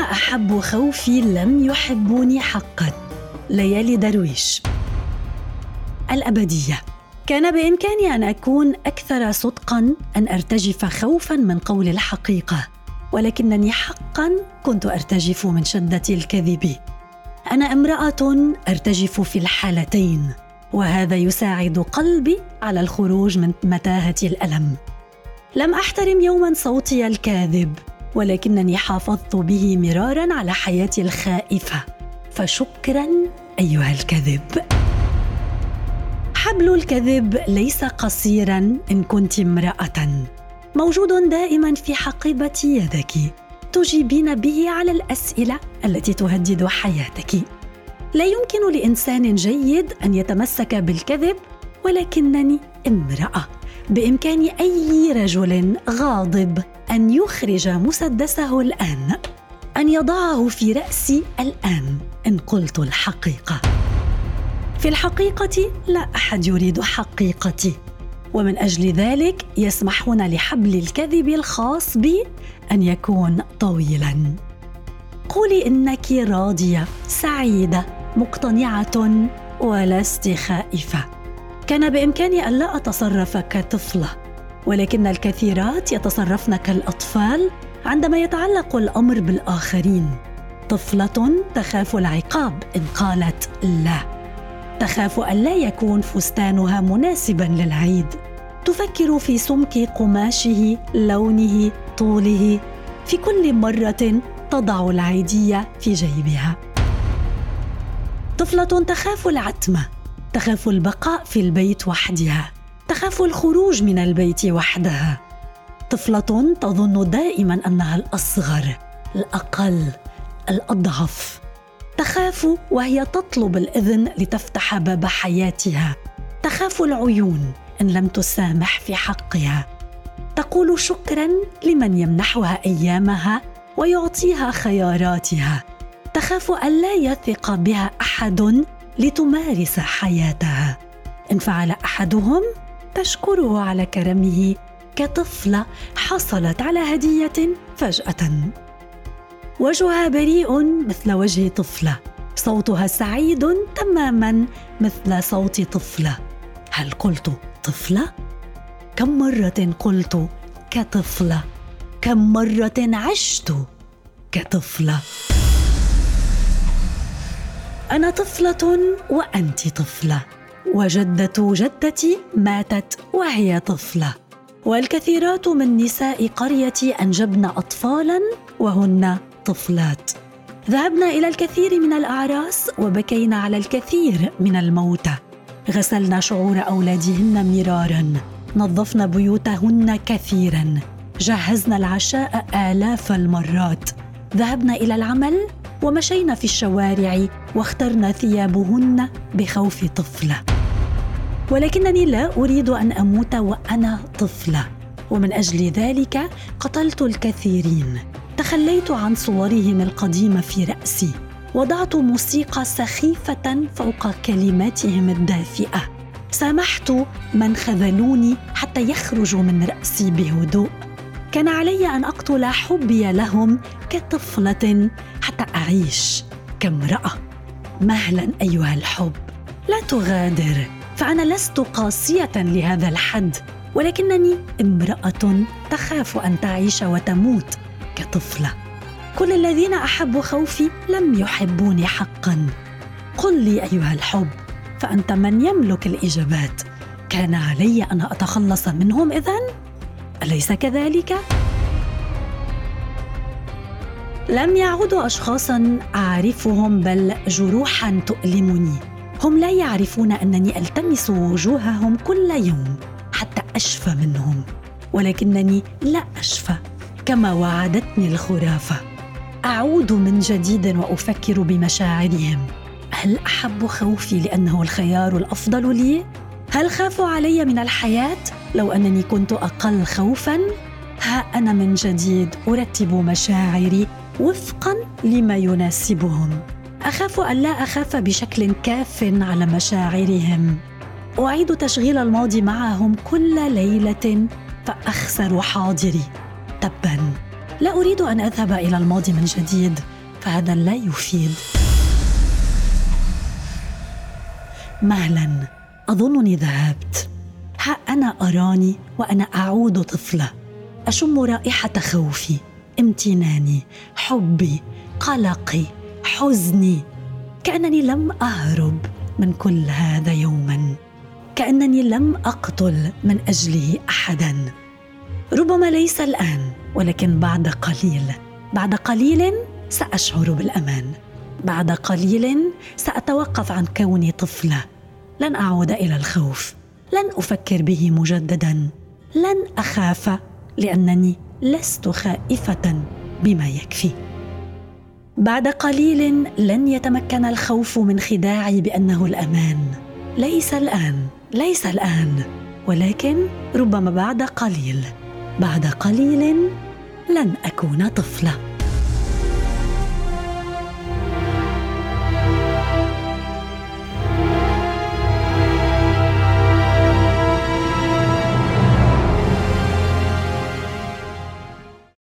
أحب خوفي لم يحبوني حقا. ليالي درويش. الأبدية. كان بإمكاني أن أكون أكثر صدقا أن أرتجف خوفا من قول الحقيقة. ولكنني حقا كنت أرتجف من شدة الكذب. أنا امرأة أرتجف في الحالتين وهذا يساعد قلبي على الخروج من متاهة الألم. لم أحترم يوما صوتي الكاذب. ولكنني حافظت به مرارا على حياتي الخائفة. فشكرا أيها الكذب. حبل الكذب ليس قصيرا إن كنت امرأة. موجود دائما في حقيبة يدك. تجيبين به على الأسئلة التي تهدد حياتك. لا يمكن لإنسان جيد أن يتمسك بالكذب ولكنني امرأة. بإمكان أي رجل غاضب. أن يخرج مسدسه الآن أن يضعه في راسي الآن. إن قلت الحقيقة. في الحقيقة لا أحد يريد حقيقتي. ومن أجل ذلك يسمحون لحبل الكذب الخاص بي أن يكون طويلا. قولي إنك راضية سعيدة مقتنعة ولست خائفه كان بإمكاني الا أتصرف كطفلة. ولكن الكثيرات يتصرفن كالأطفال عندما يتعلق الأمر بالآخرين. طفلة تخاف العقاب إن قالت لا. تخاف الا يكون فستانها مناسبا للعيد. تفكر في سمك قماشه لونه طوله. في كل مرة تضع العيدية في جيبها. طفلة تخاف العتمة. تخاف البقاء في البيت وحدها. تخاف الخروج من البيت وحدها. طفلة تظن دائما أنها الأصغر الأقل الأضعف. تخاف وهي تطلب الإذن لتفتح باب حياتها. تخاف العيون إن لم تسامح في حقها. تقول شكرا لمن يمنحها أيامها ويعطيها خياراتها. تخاف الا يثق بها أحد لتمارس حياتها. إن فعل أحدهم تشكره على كرمه. كطفلة حصلت على هدية فجأة. وجهها بريء مثل وجه طفلة. صوتها سعيد تماما مثل صوت طفلة. هل قلت طفلة؟ كم مرة قلت كطفلة؟ كم مرة عشت كطفلة؟ أنا طفلة وأنت طفلة. وجدة جدتي ماتت وهي طفلة. والكثيرات من نساء قريتي أنجبن اطفالا وهن طفلات. ذهبنا إلى الكثير من الأعراس وبكينا على الكثير من الموتى غسلنا شعور أولادهن مرارا. نظفنا بيوتهن كثيرا. جهزنا العشاء آلاف المرات. ذهبنا إلى العمل ومشينا في الشوارع واخترنا ثيابهن بخوف طفلة. ولكنني لا أريد أن أموت وأنا طفلة. ومن أجل ذلك قتلت الكثيرين. تخليت عن صورهم القديمه في رأسي. وضعت موسيقى سخيفة فوق كلماتهم الدافئة. سامحت من خذلوني حتى يخرجوا من رأسي بهدوء. كان علي أن أقتل حبي لهم كطفلة حتى أعيش كامرأة. مهلا أيها الحب لا تغادر. فأنا لست قاسية لهذا الحد ولكنني امرأة تخاف أن تعيش وتموت كطفلة. كل الذين أحبوا خوفي لم يحبوني حقا. قل لي أيها الحب فأنت من يملك الإجابات. كان علي أن أتخلص منهم إذن؟ أليس كذلك؟ لم يعودوا اشخاصا أعرفهم بل جروحا تؤلمني. هم لا يعرفون أنني ألتمس وجوههم كل يوم حتى أشفى منهم ولكنني لا أشفى كما وعدتني الخرافة. أعود من جديد وأفكر بمشاعرهم. هل أحب خوفي لأنه الخيار الأفضل لي؟ هل خافوا علي من الحياة لو أنني كنت أقل خوفا؟ ها أنا من جديد أرتب مشاعري وفقا لما يناسبهم. أخاف أن لا أخاف بشكل كاف على مشاعرهم. أعيد تشغيل الماضي معهم كل ليلة فأخسر حاضري. تبا لا أريد أن أذهب إلى الماضي من جديد فهذا لا يفيد. مهلا. أظنني ذهبت. ها أنا أراني وأنا أعود طفلة. أشم رائحة خوفي امتناني حبي قلقي. حزني. كأنني لم أهرب من كل هذا يوما. كأنني لم أقتل من أجله احدا. ربما ليس الآن ولكن بعد قليل. بعد قليل سأشعر بالأمان. بعد قليل سأتوقف عن كوني طفلة. لن أعود إلى الخوف. لن أفكر به مجددا. لن أخاف لأنني لست خائفة بما يكفي. بعد قليل لن يتمكن الخوف من خداعي بأنه الأمان. ليس الآن ليس الآن ولكن ربما بعد قليل بعد قليل لن أكون طفلة.